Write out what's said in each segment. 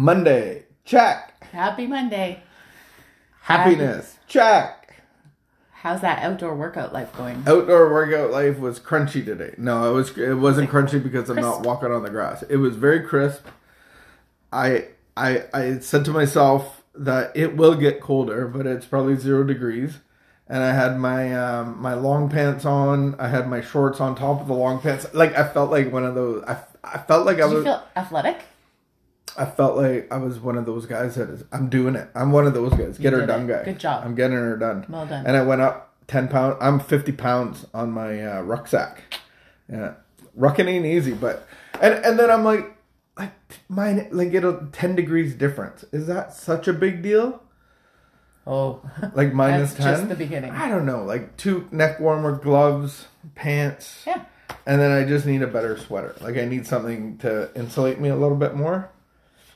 Monday, check. Happy Monday. Happiness, check. How's that outdoor workout life going? Outdoor workout life was crunchy today. No, it was it wasn't crunchy because I'm not walking on the grass. It was very crisp. I I I said to myself that it will get colder, but it's probably zero degrees. And I had my um, my long pants on. I had my shorts on top of the long pants. Like I felt like one of those. I, I felt like I Did you was. feel athletic? I felt like I was one of those guys that is. I'm doing it. I'm one of those guys. Get her done, it. guy. Good job. I'm getting her done. Well done. And I went up ten pounds. I'm fifty pounds on my uh, rucksack. Yeah, rucking ain't easy, but and and then I'm like, like mine like it'll ten degrees difference. Is that such a big deal? Oh, Like minus ten. just the beginning. I don't know. Like two neck warmer, gloves, pants. yeah. And then I just need a better sweater. Like I need something to insulate me a little bit more.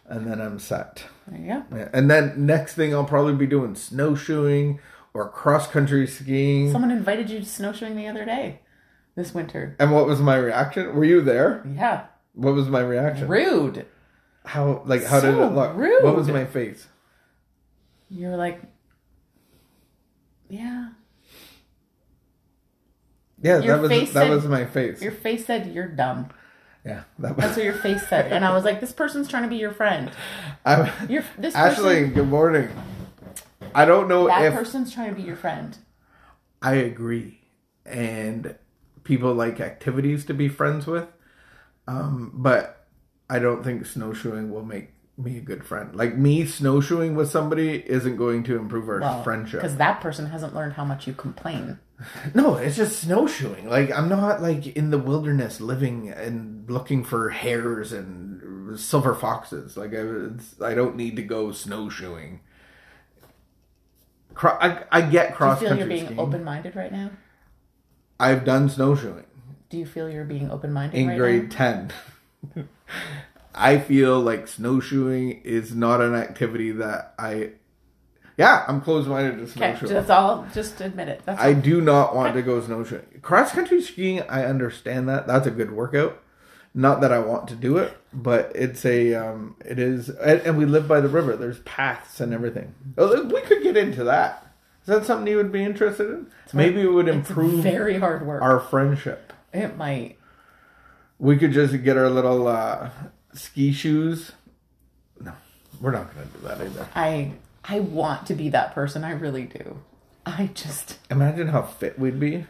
And then I'm set. There you go. Yeah. And then next thing I'll probably be doing snowshoeing or cross country skiing. Someone invited you to snowshoeing the other day, this winter. and what was my reaction? Were you there? Yeah. What was my reaction? Rude. How like how did it look? rude. What was my face? You were like, yeah. Yeah, Your that was that said- was my face. Your face said you're dumb. Yeah, that That's what your face said, and I was like, this person's trying to be your friend. I, You're this Ashley, person. good morning. I don't know if That if person's trying to be your friend. I agree. And people like activities to be friends with. Um, but I don't think snowshoeing will make me a good friend. Like me snowshoeing with somebody isn't going to improve our Well, friendship. because that person hasn't learned how much you complain. No, it's just snowshoeing. Like I'm not like in the wilderness living and looking for hares and silver foxes. Like I, I don't need to go snowshoeing. Cro- I, I get cross. Do you feel you're being open-minded right now? I've done snowshoeing. Do you feel you're being open-minded in right grade 10 i feel like snowshoeing is not an activity that i yeah i'm closed-minded to now? Okay, snowshoeing that's all. Just admit it. That's i all. do not want to go snowshoeing cross-country skiing i understand that that's a good workout not that i want to do it but it's a um it is and, and we live by the river there's paths and everything Oh, we could get into that is that something you would be interested in maybe it would It's improve very hard work. our friendship it might. We could just get our little uh, ski shoes. No, we're not going to do that either. I I want to be that person. I really do. I just Imagine how fit we'd be.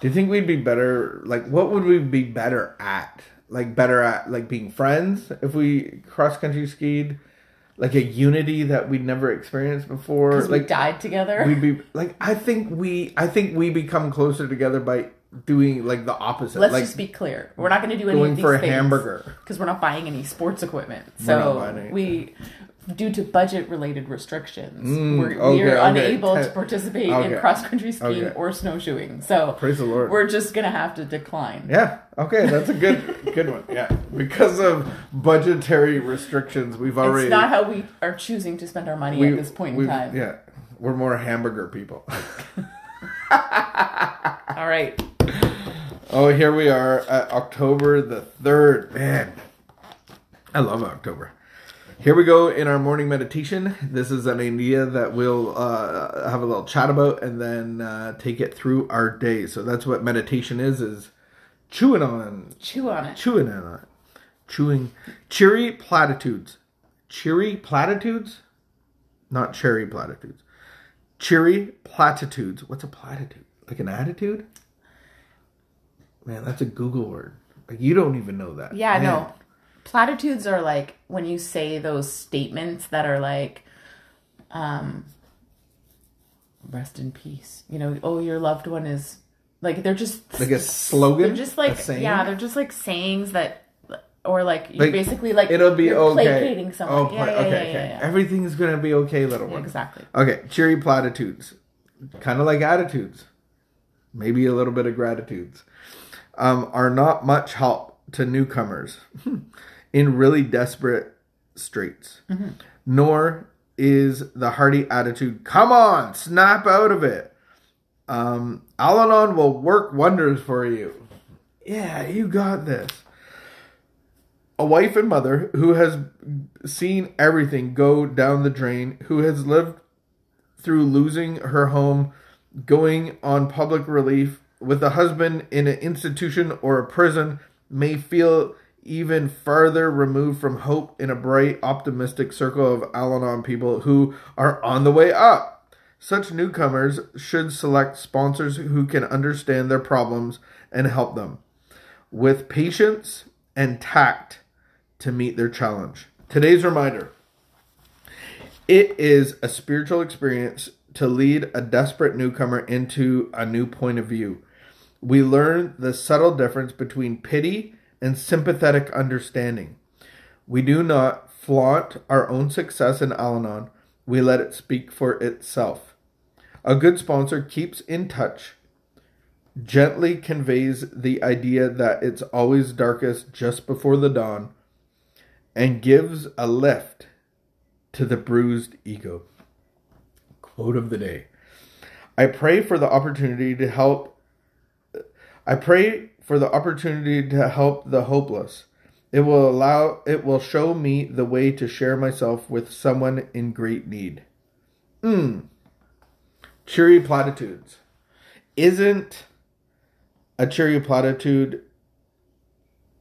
Do you think we'd be better? Like, what would we be better at? Like, better at like being friends if we cross country skied, like a unity that we'd never experienced before. we Like, died together. we'd be like, I think we, I think we become closer together by doing like the opposite. Let's like just be clear. We're not going to do any of these for a things hamburger. because we're not buying any sports equipment. So we, due to budget-related restrictions, Mm, we're, we are okay. unable to participate okay. in cross-country skiing Okay. or snowshoeing. So Praise the Lord. we're just going to have to decline. Yeah. Okay, that's a good good one. Yeah, because of budgetary restrictions, we've already It's not how we are choosing to spend our money we- at this point in time. Yeah, we're more hamburger people. All right. Oh, here we are at October the third. Man, I love October. Here we go in our morning meditation. This is an idea that we'll uh, have a little chat about and then uh, take it through our day. So that's what meditation is: is chewing on Chew on it. chewing on it. Chewing cheery platitudes. Cheery platitudes? Not cherry platitudes. Cheery platitudes. What's a platitude? Like an attitude? Man, that's a Google word. Like you don't even know that. Yeah, Man. no. Platitudes are like when you say those statements that are like, um, rest in peace. You know, oh, your loved one is like they're just Like a slogan? They're just like yeah, they're just like sayings that, or like you Like, basically like It'll be okay. placating someone. Oh, yeah, yeah, okay, yeah, okay. yeah. Everything's gonna be okay, little one. exactly. Okay, cheery platitudes. Kind of like attitudes. Maybe a little bit of gratitudes. Um, are not much help to newcomers in really desperate straits. Nor is the hearty attitude, come on, snap out of it. Um, Al Anon will work wonders for you. Yeah, you got this. A wife and mother who has seen everything go down the drain, who has lived through losing her home, going on public relief with a husband in an institution or a prison, may feel even further removed from hope in a bright, optimistic circle of Al Anon people who are on the way up. Such newcomers should select sponsors who can understand their problems and help them with patience and tact to meet their challenge. Today's reminder it is a spiritual experience to lead a desperate newcomer into a new point of view. We learn the subtle difference between pity and sympathetic understanding. We do not flaunt our own success in Al Anon, we let it speak for itself. A good sponsor keeps in touch, gently conveys the idea that it's always darkest just before the dawn, and gives a lift to the bruised ego. Quote of the day I pray for the opportunity to help. I pray for the opportunity to help the hopeless. It will allow it will show me the way to share myself with someone in great need. Mm. Cheery platitudes. Isn't a cheery platitude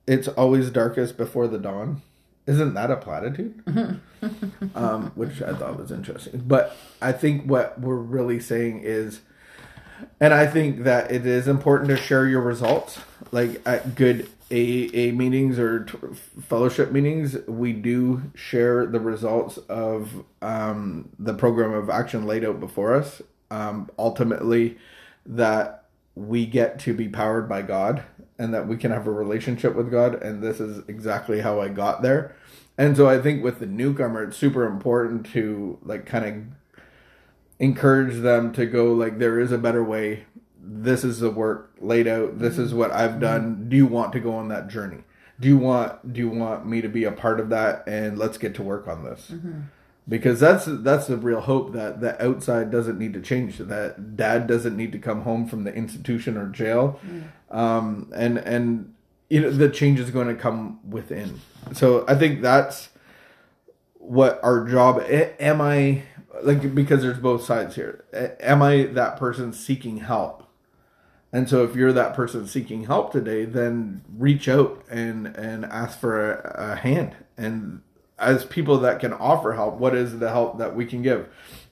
it's always darkest before the dawn? Isn't that a platitude? um, which I thought was interesting. But I think what we're really saying is, and I think that it is important to share your results. Like at good AA meetings or t- fellowship meetings, we do share the results of um, the program of action laid out before us. Um, ultimately, that we get to be powered by God and that we can have a relationship with God. And this is exactly how I got there. And so I think with the newcomer, it's super important to like kind of encourage them to go like there is a better way. This is the work laid out. This is what I've mm-hmm. done. Do you want to go on that journey? Do you want do you want me to be a part of that? And let's get to work on this. Mm-hmm. Because that's that's the real hope that the outside doesn't need to change. That dad doesn't need to come home from the institution or jail, mm. um, and and you know the change is going to come within. So I think that's what our job. Am I like because there's both sides here? Am I that person seeking help? And so if you're that person seeking help today, then reach out and and ask for a, a hand. And as people that can offer help, what is the help that we can give?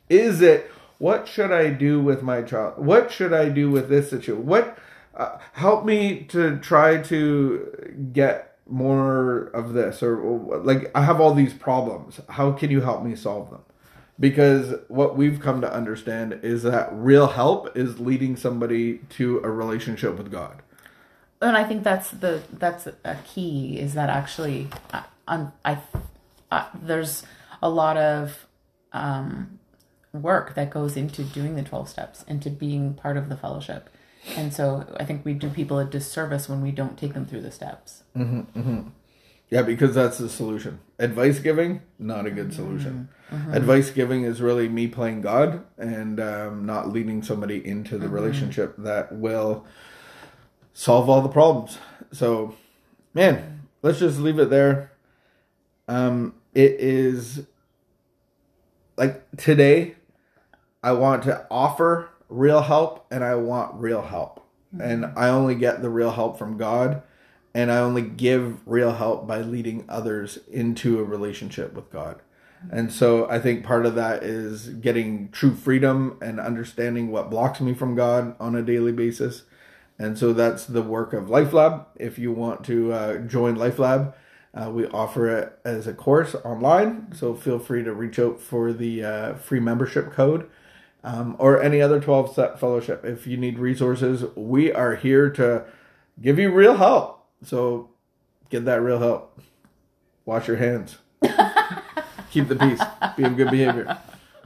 Is it what should I do with my child? What should I do with this situation? What uh, help me to try to get more of this or like I have all these problems. How can you help me solve them? Because what we've come to understand is that real help is leading somebody to a relationship with God. and I think that's the that's a key is that actually uh, I, I'm, I, I there's a lot of um, work that goes into doing the 12 steps into being part of the fellowship. And so I think we do people a disservice when we don't take them through the steps mm-hmm, mm-hmm. Yeah, because that's the solution. Advice giving, not a good solution. Advice giving is really me playing God and um, not leading somebody into the relationship that will solve all the problems. So, man, let's just leave it there. Um, it is like today, I want to offer real help and I want real help. And I only get the real help from God and I only give real help by leading others into a relationship with God. And so I think part of that is getting true freedom and understanding what blocks me from God on a daily basis. And so that's the work of Life Lab. If you want to uh, join Life Lab, uh, we offer it as a course online. So feel free to reach out for the uh, free membership code um, or any other 12 step fellowship. If you need resources, we are here to give you real help. So get that real help. Wash your hands. Keep the peace. Be of good behavior.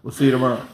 We'll see you tomorrow.